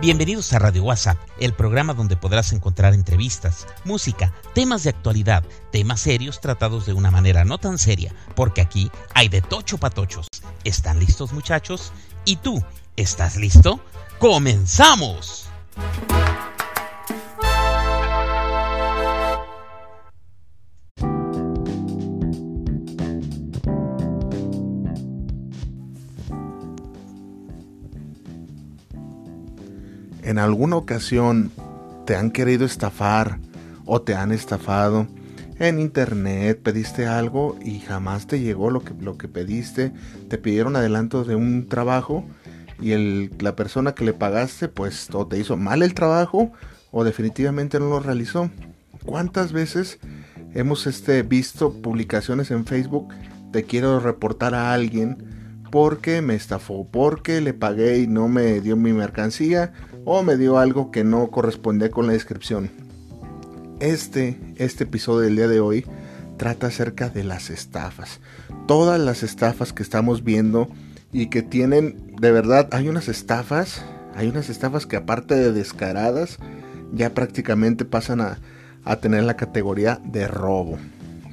Bienvenidos a Radio WhatsApp, el programa donde podrás encontrar entrevistas, música, temas de actualidad, temas serios tratados de una manera no tan seria, porque aquí hay de tocho patochos. ¿Están listos muchachos? ¿Y tú? ¿Estás listo? ¡Comenzamos! ¿En alguna ocasión te han querido estafar o te han estafado? En internet pediste algo y jamás te llegó lo que, lo que pediste. Te pidieron adelanto de un trabajo y la persona que le pagaste pues o te hizo mal el trabajo o definitivamente no lo realizó. ¿Cuántas veces hemos este, visto publicaciones en Facebook? Te quiero reportar a alguien porque me estafó, porque le pagué y no me dio mi mercancía o me dio algo que no correspondía con la descripción. Este, este episodio del día de hoy trata acerca de las estafas. Todas las estafas que estamos viendo y que tienen, de verdad, hay unas estafas, hay unas estafas que aparte de descaradas, ya prácticamente pasan a, a tener la categoría de robo.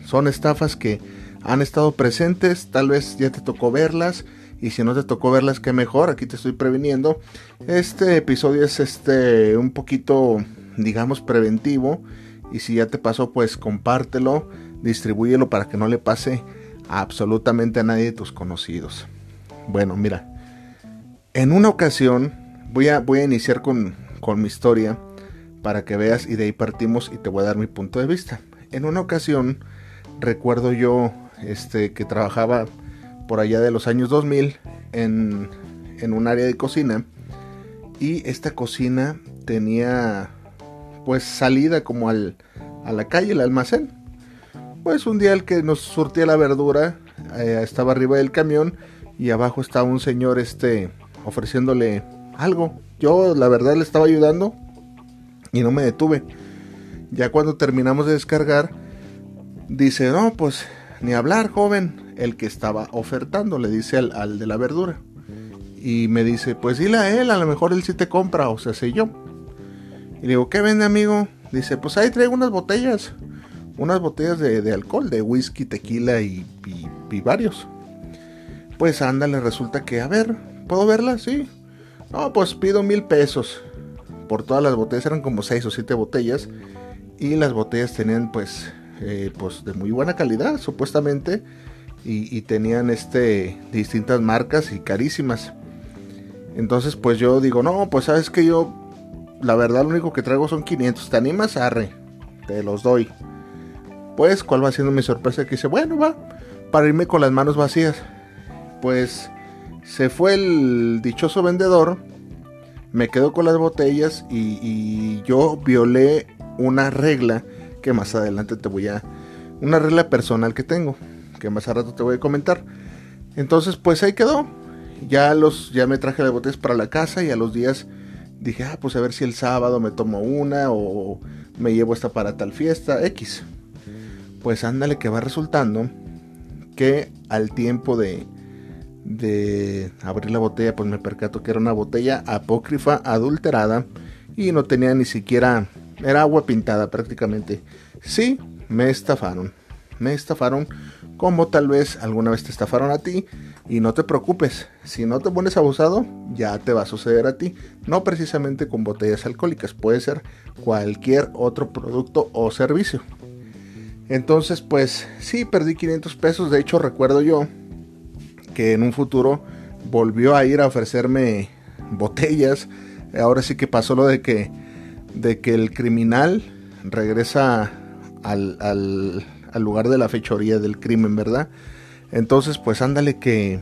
Son estafas que han estado presentes, tal vez ya te tocó verlas, y si no te tocó verlas, qué mejor, aquí te estoy previniendo. Este episodio es este un poquito, digamos, preventivo. Y si ya te pasó, pues compártelo, distribúyelo para que no le pase absolutamente a nadie de tus conocidos. Bueno, mira, en una ocasión voy a, voy a iniciar con, con mi historia para que veas y de ahí partimos y te voy a dar mi punto de vista. En una ocasión recuerdo yo este, que trabajaba por allá de los años 2000 en, en un área de cocina y esta cocina tenía pues salida como al, a la calle, el almacén. Pues un día el que nos surtía la verdura eh, estaba arriba del camión y abajo estaba un señor este ofreciéndole algo. Yo la verdad le estaba ayudando y no me detuve. Ya cuando terminamos de descargar, dice, no, pues ni hablar, joven el que estaba ofertando, le dice al, de la verdura. Y me dice, pues dile a él, a lo mejor él sí te compra, o sea, sé yo. Y le digo, ¿qué vende, amigo? Dice, pues ahí traigo unas botellas. Unas botellas de, alcohol, de whisky, tequila y, y, varios. Pues ándale, resulta que, a ver, ¿puedo verla? Sí. No, pues pido mil pesos. Por todas las botellas, eran como seis o siete botellas. Y las botellas tenían, pues, eh, pues de muy buena calidad, supuestamente y, tenían este distintas marcas y carísimas. Entonces pues yo digo, no, pues sabes que yo, la verdad lo único que traigo son 500, ¿te animas? Arre, te los doy. Pues, ¿cuál va siendo mi sorpresa? Que dice, bueno, va, para irme con las manos vacías. Pues se fue el dichoso vendedor, me quedo con las botellas y, y yo violé una regla que más adelante te voy a... Una regla personal que tengo que más a rato te voy a comentar. Entonces, pues ahí quedó. Ya los, ya me traje las botellas para la casa y a los días dije, ah, pues a ver si el sábado me tomo una o me llevo esta para tal fiesta, X. Pues ándale que va resultando que al tiempo de, de abrir la botella, pues me percato que era una botella apócrifa, adulterada y no tenía ni siquiera, era agua pintada prácticamente. Sí, me estafaron. Me estafaron como tal vez alguna vez te estafaron a ti. Y no te preocupes, si no te pones abusado, ya te va a suceder a ti. No precisamente con botellas alcohólicas, puede ser cualquier otro producto o servicio. Entonces, pues sí, perdí 500 pesos. De hecho, recuerdo yo que en un futuro volvió a ir a ofrecerme botellas. Ahora sí que pasó lo de que, de que el criminal regresa al, al al lugar de la fechoría del crimen, ¿verdad? Entonces, pues ándale que,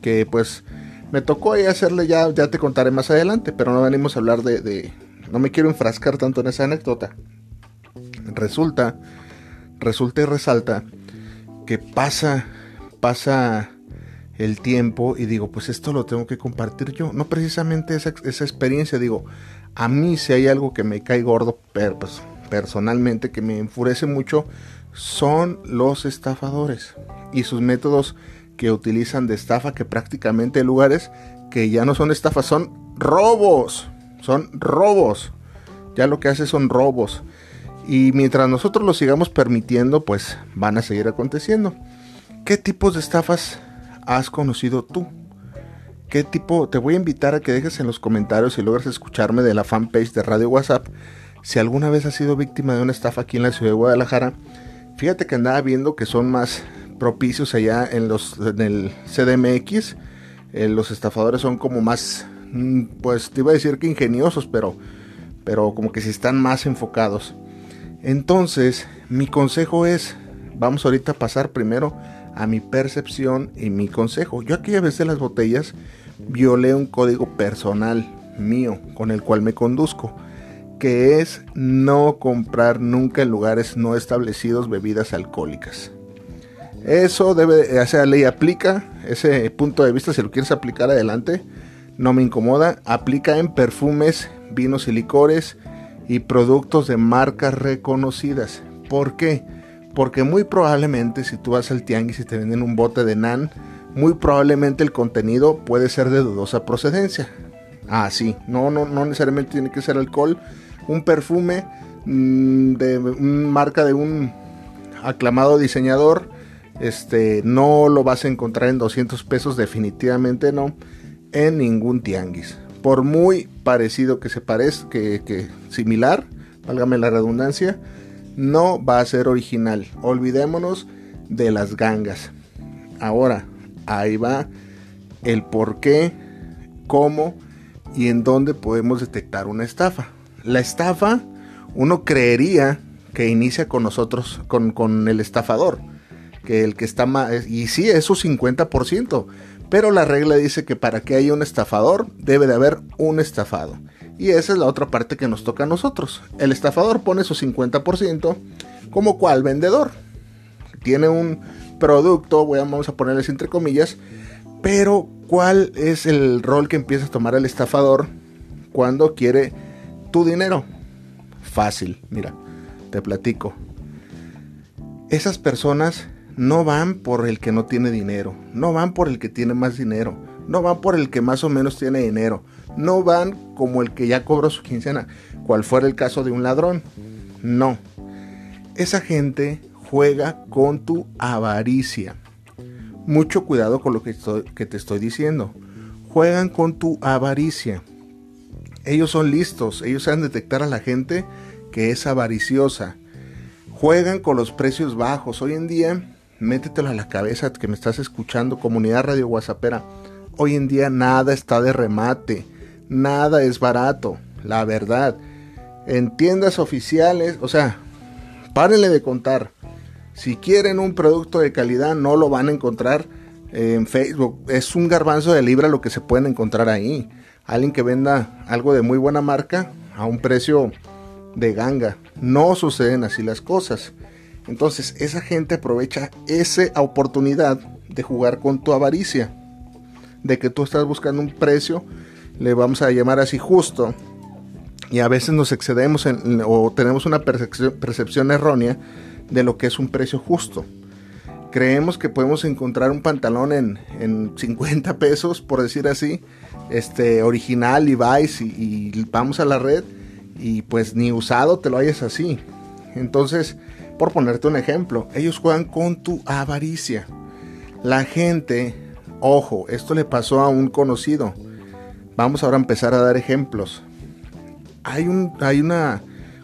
que pues me tocó ahí hacerle ya, ya te contaré más adelante, pero no venimos a hablar de, no me quiero enfrascar tanto en esa anécdota. Resulta, resulta y resalta que pasa, pasa el tiempo y digo, pues esto lo tengo que compartir yo. No precisamente esa, esa experiencia, digo, a mí si hay algo que me cae gordo, pero pues personalmente que me enfurece mucho son los estafadores y sus métodos que utilizan de estafa, que prácticamente lugares que ya no son estafas, son robos, son robos. Ya lo que hace son robos. Y mientras nosotros lo sigamos permitiendo, pues van a seguir aconteciendo. ¿Qué tipos de estafas has conocido tú? ¿Qué tipo? Te voy a invitar a que dejes en los comentarios si logras escucharme de la fanpage de Radio WhatsApp. Si alguna vez has sido víctima de una estafa aquí en la ciudad de Guadalajara, fíjate que andaba viendo que son más propicios allá en, los, en el CDMX. Eh, los estafadores son como más, mm, pues te iba a decir que ingeniosos, pero, pero como que si están más enfocados. Entonces, mi consejo es, vamos ahorita a pasar primero a mi percepción y mi consejo. Yo aquella vez de las botellas violé un código personal mío con el cual me conduzco, que es no comprar nunca en lugares no establecidos bebidas alcohólicas. Eso debe, esa ley aplica, ese punto de vista si lo quieres aplicar adelante, no me incomoda, aplica en perfumes, vinos y licores, y productos de marcas reconocidas. ¿Por qué? Porque muy probablemente si tú vas al tianguis y te venden un bote de nan, muy probablemente el contenido puede ser de dudosa procedencia. Ah, sí, no, no, no necesariamente tiene que ser alcohol. Un perfume mm, de marca de un aclamado diseñador, este, no lo vas a encontrar en 200 pesos, definitivamente no, en ningún tianguis por muy parecido que se parezca, que, similar, válgame la redundancia, no va a ser original. Olvidémonos de las gangas. Ahora, ahí va el por qué, cómo y en dónde podemos detectar una estafa. La estafa, uno creería que inicia con nosotros, con, el estafador, que el que está más, y sí, es su 50%, pero la regla dice que para que haya un estafador debe de haber un estafado. Y esa es la otra parte que nos toca a nosotros. El estafador pone su 50% como cual vendedor. Tiene un producto, vamos a ponerles entre comillas, pero ¿cuál es el rol que empieza a tomar el estafador cuando quiere tu dinero? Fácil, mira, te platico. Esas personas no van por el que no tiene dinero, no van por el que tiene más dinero, no van por el que más o menos tiene dinero, no van como el que ya cobró su quincena, cual fuera el caso de un ladrón. No. Esa gente juega con tu avaricia. Mucho cuidado con lo que, que te estoy diciendo. Juegan con tu avaricia. Ellos son listos, ellos saben detectar a la gente que es avariciosa. Juegan con los precios bajos. Hoy en día métetelo a la cabeza que me estás escuchando, comunidad radio WhatsAppera. Hoy en día nada está de remate, nada es barato, la verdad. En tiendas oficiales, o sea, párenle de contar. Si quieren un producto de calidad, no lo van a encontrar en Facebook. Es un garbanzo de libra lo que se pueden encontrar ahí. Alguien que venda algo de muy buena marca a un precio de ganga. No suceden así las cosas. Entonces esa gente aprovecha esa oportunidad de jugar con tu avaricia, de que tú estás buscando un precio, le vamos a llamar así justo, y a veces nos excedemos o tenemos una percepción, errónea de lo que es un precio justo. Creemos que podemos encontrar un pantalón en, en 50 pesos, por decir así, este original y y, y vamos a la red y pues ni usado te lo hayas así. Entonces, por ponerte un ejemplo, ellos juegan con tu avaricia. La gente, ojo, esto le pasó a un conocido. Vamos ahora a empezar a dar ejemplos. Hay, un, hay una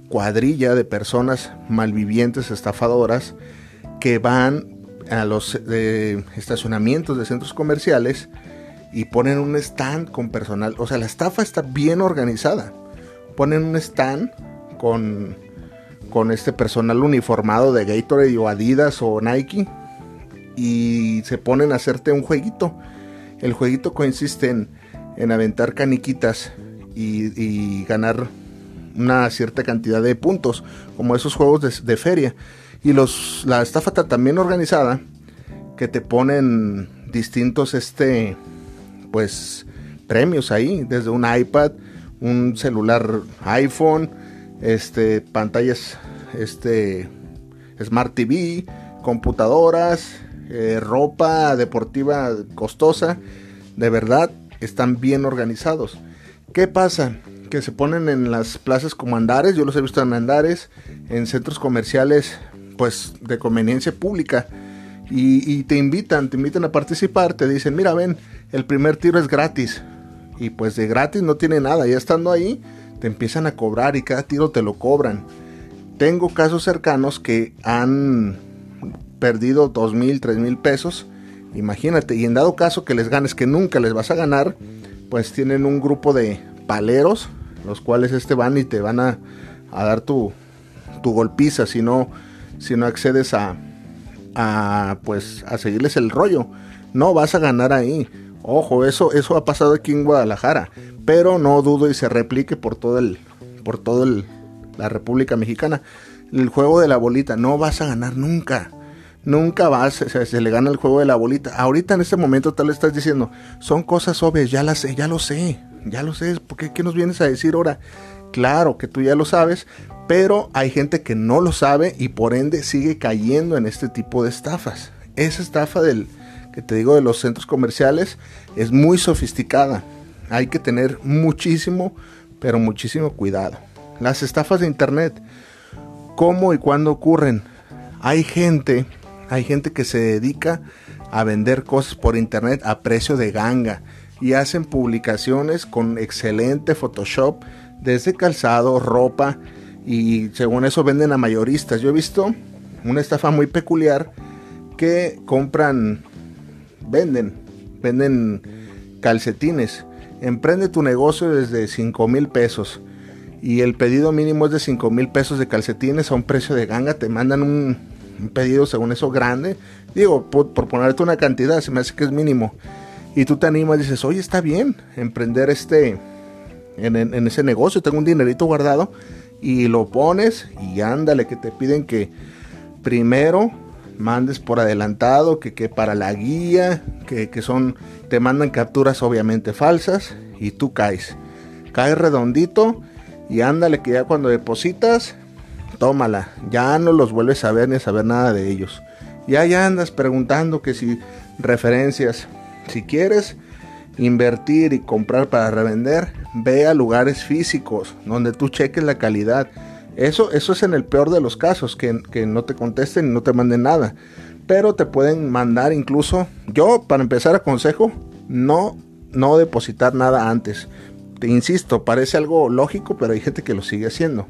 cuadrilla de personas malvivientes, estafadoras, que van a los eh, estacionamientos de centros comerciales y ponen un stand con personal. O sea, la estafa está bien organizada. Ponen un stand con con este personal uniformado de Gatorade o Adidas o Nike y se ponen a hacerte un jueguito. El jueguito consiste en, en aventar caniquitas y, ganar una cierta cantidad de puntos, como esos juegos de, feria. Y los, la estafa está también organizada, que te ponen distintos este, pues, premios ahí, desde un iPad, un celular iPhone, este, pantallas, este, Smart TV, computadoras eh, ropa deportiva costosa, de verdad están bien organizados. ¿Qué pasa? Que se ponen en las plazas como andares, yo los he visto en andares, en centros comerciales pues de conveniencia pública y, y te invitan, te invitan a participar, te dicen, mira, ven, el primer tiro es gratis y pues de gratis no tiene nada, ya estando ahí te empiezan a cobrar y cada tiro te lo cobran. Tengo casos cercanos que han perdido dos mil, tres mil pesos. Imagínate, y en dado caso que les ganes, que nunca les vas a ganar, pues tienen un grupo de paleros, los cuales este van y te van a, a dar tu, tu golpiza si no, si no accedes a, a, pues, a seguirles el rollo. No vas a ganar ahí. Ojo, eso, eso ha pasado aquí en Guadalajara pero no dudo y se replique por todo el por todo la República Mexicana. El juego de la bolita, no vas a ganar nunca. Nunca vas, se, le gana el juego de la bolita. Ahorita en este momento tal estás diciendo, son cosas obvias, ya las sé, ya lo sé, ya lo sé, ¿por qué, qué nos vienes a decir ahora? Claro que tú ya lo sabes, pero hay gente que no lo sabe y por ende sigue cayendo en este tipo de estafas. Esa estafa del que te digo de los centros comerciales es muy sofisticada hay que tener muchísimo, pero muchísimo cuidado. Las estafas de internet, ¿cómo y cuándo ocurren? Hay gente, hay gente que se dedica a vender cosas por internet a precio de ganga y hacen publicaciones con excelente Photoshop desde calzado, ropa y según eso venden a mayoristas. Yo he visto una estafa muy peculiar que compran, venden, venden calcetines Emprende tu negocio desde 5 mil pesos y el pedido mínimo es de 5 mil pesos de calcetines a un precio de ganga. Te mandan un, pedido según eso grande. Digo, por, ponerte una cantidad, se me hace que es mínimo. Y tú te animas y dices, oye, está bien emprender este en, en ese negocio. Tengo un dinerito guardado y lo pones y ándale, que te piden que primero mandes por adelantado, que, que para la guía, que, que son te mandan capturas obviamente falsas y tú caes. Caes redondito y ándale que ya cuando depositas, tómala. Ya no los vuelves a ver ni a saber nada de ellos. Ya ya andas preguntando que si referencias, si quieres invertir y comprar para revender, ve a lugares físicos donde tú cheques la calidad. Eso, eso es en el peor de los casos, que, que no te contesten y no te manden nada pero te pueden mandar incluso, yo para empezar aconsejo, no, no depositar nada antes. Te insisto, parece algo lógico, pero hay gente que lo sigue haciendo.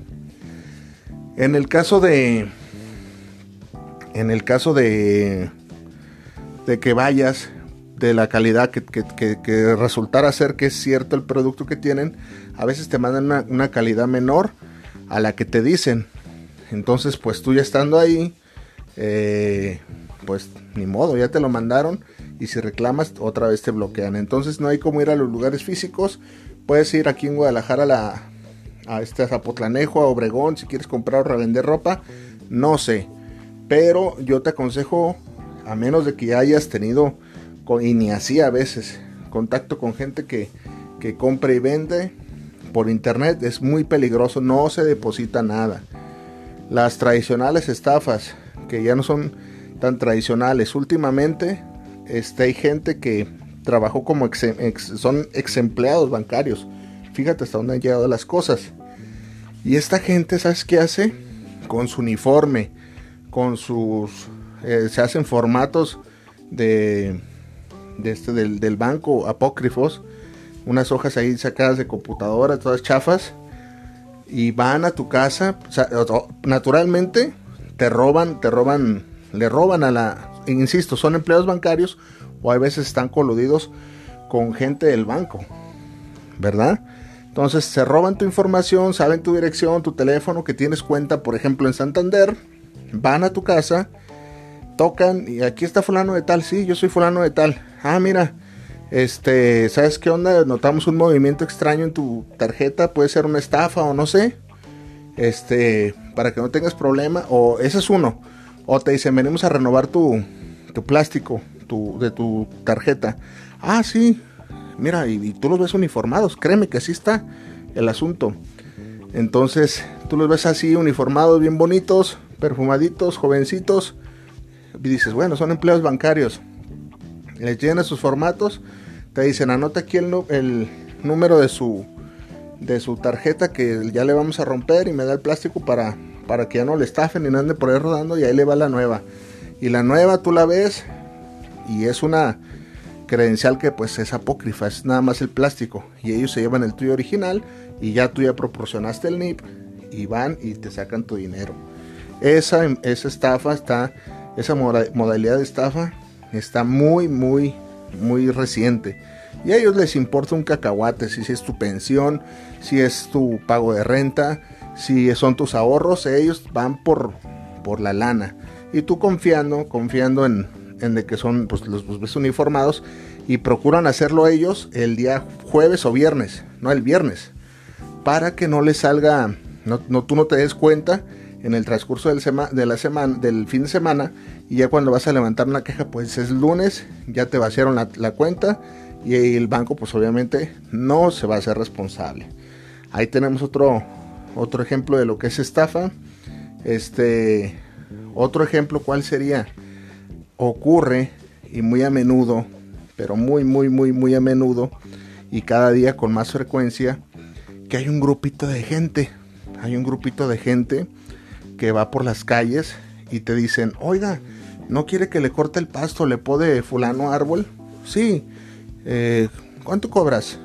En el caso de, en el caso de, de que vayas, de la calidad que, que, resultara ser que es cierto el producto que tienen, a veces te mandan una, una calidad menor a la que te dicen. Entonces, pues tú ya estando ahí, eh, pues ni modo, ya te lo mandaron y si reclamas otra vez te bloquean. Entonces no hay como ir a los lugares físicos. Puedes ir aquí en Guadalajara a, la, a este Zapotlanejo, a Obregón, si quieres comprar o revender ropa. No sé, pero yo te aconsejo, a menos de que hayas tenido, y ni así a veces, contacto con gente que, que compra y vende por internet, es muy peligroso, no se deposita nada. Las tradicionales estafas, que ya no son tan tradicionales. Últimamente este, hay gente que trabajó como ex, son ex empleados bancarios. Fíjate hasta dónde han llegado las cosas. Y esta gente, ¿sabes qué hace? Con su uniforme, con sus... Eh, se hacen formatos de, este, del, banco apócrifos, unas hojas ahí sacadas de computadora, todas chafas, y van a tu casa, naturalmente te roban, te roban le roban a la, insisto, son empleados bancarios o a veces están coludidos con gente del banco, ¿verdad? Entonces se roban tu información, saben tu dirección, tu teléfono, que tienes cuenta, por ejemplo, en Santander, van a tu casa, tocan y aquí está fulano de tal, sí, yo soy fulano de tal. Ah, mira, este, ¿sabes qué onda? Notamos un movimiento extraño en tu tarjeta, puede ser una estafa o no sé. Este, para que no tengas problema, o ese es uno. O te dicen, venimos a renovar tu, tu plástico tu, de tu tarjeta. Ah, sí. Mira, y, tú los ves uniformados. Créeme que así está el asunto. Entonces, tú los ves así uniformados, bien bonitos, perfumaditos, jovencitos. y dices, bueno, son empleos bancarios. Les llenas sus formatos, te dicen, anota aquí el, número de su, de su tarjeta que ya le vamos a romper y me da el plástico para, para que ya no le estafen y no ande por ahí rodando y ahí le va la nueva. Y la nueva tú la ves y es una credencial que pues es apócrifa, es nada más el plástico y ellos se llevan el tuyo original y ya tú ya proporcionaste el NIP y van y te sacan tu dinero. Esa, esa estafa está, esa modalidad de estafa está muy, muy, muy reciente. Y a ellos les importa un cacahuate si es tu pensión, si es tu pago de renta, si son tus ahorros, ellos van por, por la lana. Y tú confiando, confiando en, en de que son pues, los, ves uniformados y procuran hacerlo ellos el día jueves o viernes, no el viernes, para que no les salga, no, no tú no te des cuenta en el transcurso del, de la semana, del fin de semana y ya cuando vas a levantar una queja pues es lunes, ya te vaciaron la, cuenta y el banco pues obviamente no se va a hacer responsable. Ahí tenemos otro, otro ejemplo de lo que es estafa. Este, otro ejemplo, ¿cuál sería? Ocurre y muy a menudo, pero muy, muy, muy, muy a menudo y cada día con más frecuencia, que hay un grupito de gente, hay un grupito de gente que va por las calles y te dicen, oiga, ¿no quiere que le corte el pasto, le pode fulano árbol? Sí, eh, ¿cuánto cobras?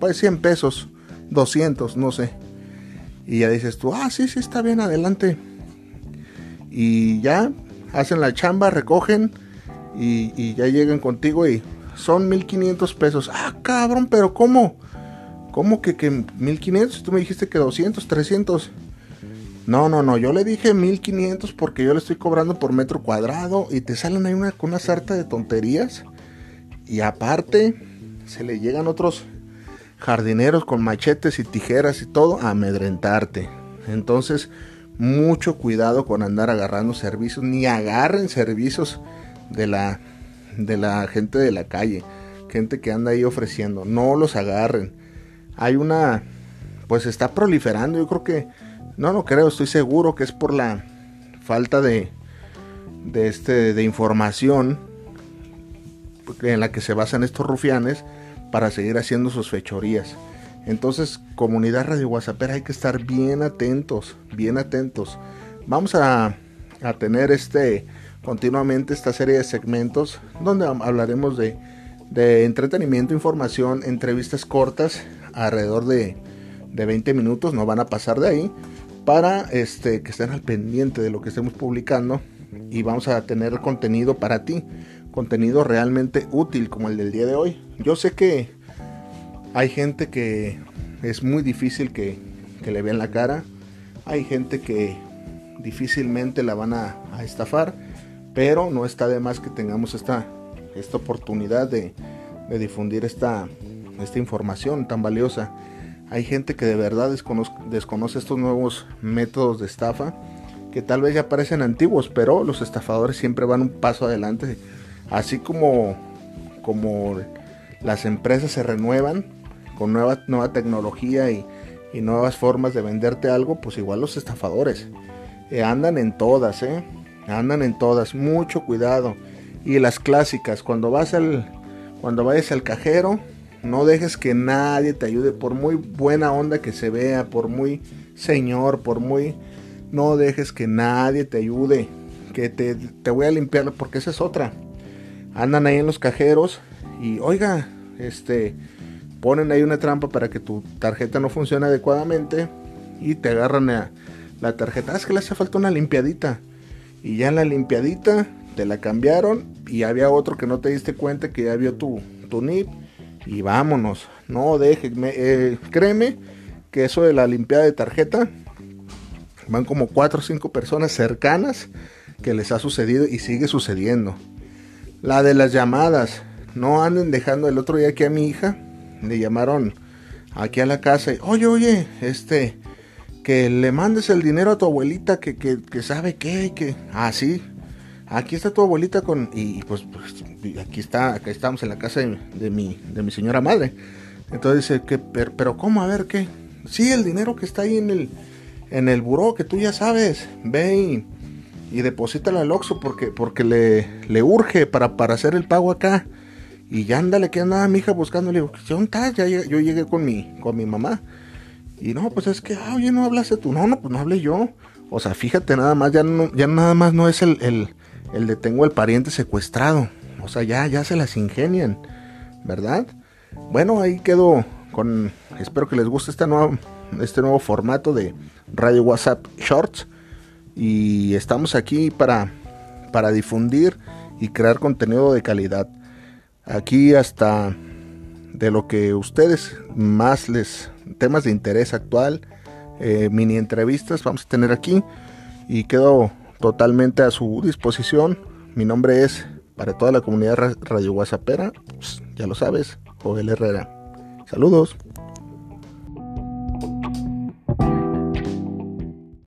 Pues 100 pesos, 200, no sé. Y ya dices tú, ah, sí, sí, está bien, adelante. Y ya hacen la chamba, recogen y, ya llegan contigo y son 1500 pesos. Ah, cabrón, pero ¿cómo? ¿Cómo que, que 1500? Tú me dijiste que 200, 300. No, no, no, yo le dije 1500 porque yo le estoy cobrando por metro cuadrado y te salen ahí una, una sarta de tonterías. Y aparte, se le llegan otros jardineros con machetes y tijeras y todo a amedrentarte. Entonces, mucho cuidado con andar agarrando servicios, ni agarren servicios de la, de la gente de la calle, gente que anda ahí ofreciendo, no los agarren. Hay una, pues está proliferando, yo creo que, no lo creo, estoy seguro que es por la falta de, de, este, de información en la que se basan estos rufianes para seguir haciendo sus fechorías. Entonces, comunidad Radio WhatsApp, hay que estar bien atentos, bien atentos. Vamos a, a tener este continuamente esta serie de segmentos donde hablaremos de, de entretenimiento, información, entrevistas cortas, alrededor de, de 20 minutos, no van a pasar de ahí, para este, que estén al pendiente de lo que estemos publicando y vamos a tener contenido para ti contenido realmente útil como el del día de hoy. Yo sé que hay gente que es muy difícil que, le vean la cara. Hay gente que difícilmente la van a, estafar. Pero no está de más que tengamos esta, esta oportunidad de, difundir esta, esta información tan valiosa. Hay gente que de verdad desconoce, estos nuevos métodos de estafa que tal vez ya parecen antiguos, pero los estafadores siempre van un paso adelante Así como, como las empresas se renuevan con nueva, nueva tecnología y, nuevas formas de venderte algo, pues igual los estafadores eh, andan en todas, ¿eh? Andan en todas, mucho cuidado. Y las clásicas, cuando vas al, cuando vayas al cajero, no dejes que nadie te ayude, por muy buena onda que se vea, por muy señor, por muy, no dejes que nadie te ayude, que te, te voy a limpiar, porque esa es otra andan ahí en los cajeros y oiga, este, ponen ahí una trampa para que tu tarjeta no funcione adecuadamente y te agarran a la tarjeta. Ah, es que le hace falta una limpiadita. Y ya en la limpiadita te la cambiaron y había otro que no te diste cuenta que ya vio tu, tu NIP y vámonos. No deje, eh, créeme que eso de la limpiada de tarjeta van como 4 o 5 personas cercanas que les ha sucedido y sigue sucediendo. La de las llamadas. No anden dejando el otro día aquí a mi hija. Le llamaron aquí a la casa y, oye, oye, este, que le mandes el dinero a tu abuelita que, que, que sabe qué, que, ah, sí, aquí está tu abuelita con, y pues, pues aquí está, acá estamos en la casa de, mi, de mi señora madre. Entonces dice, que, pero, ¿cómo? A ver, ¿qué? Sí, el dinero que está ahí en el, en el buró, que tú ya sabes, ve y y deposítalo al Oxxo porque, porque le, le urge para, para hacer el pago acá. Y ya ándale, que andaba mi hija buscando. Le digo, ¿dónde estás? Ya, yo llegué con mi, con mi mamá. Y no, pues es que, ah, oye, no hablaste tú. No, no, pues no hablé yo. O sea, fíjate nada más, ya, no, ya nada más no es el, el de tengo el pariente secuestrado. O sea, ya, ya se las ingenian, ¿verdad? Bueno, ahí quedo con, espero que les guste este nuevo, formato de Radio WhatsApp Shorts. Y estamos aquí para, para difundir y crear contenido de calidad. Aquí hasta de lo que ustedes más les, temas de interés actual, eh, mini entrevistas vamos a tener aquí y quedo totalmente a su disposición. Mi nombre es, para toda la comunidad Radio WhatsAppera, pues, ya lo sabes, Joel Herrera. Saludos.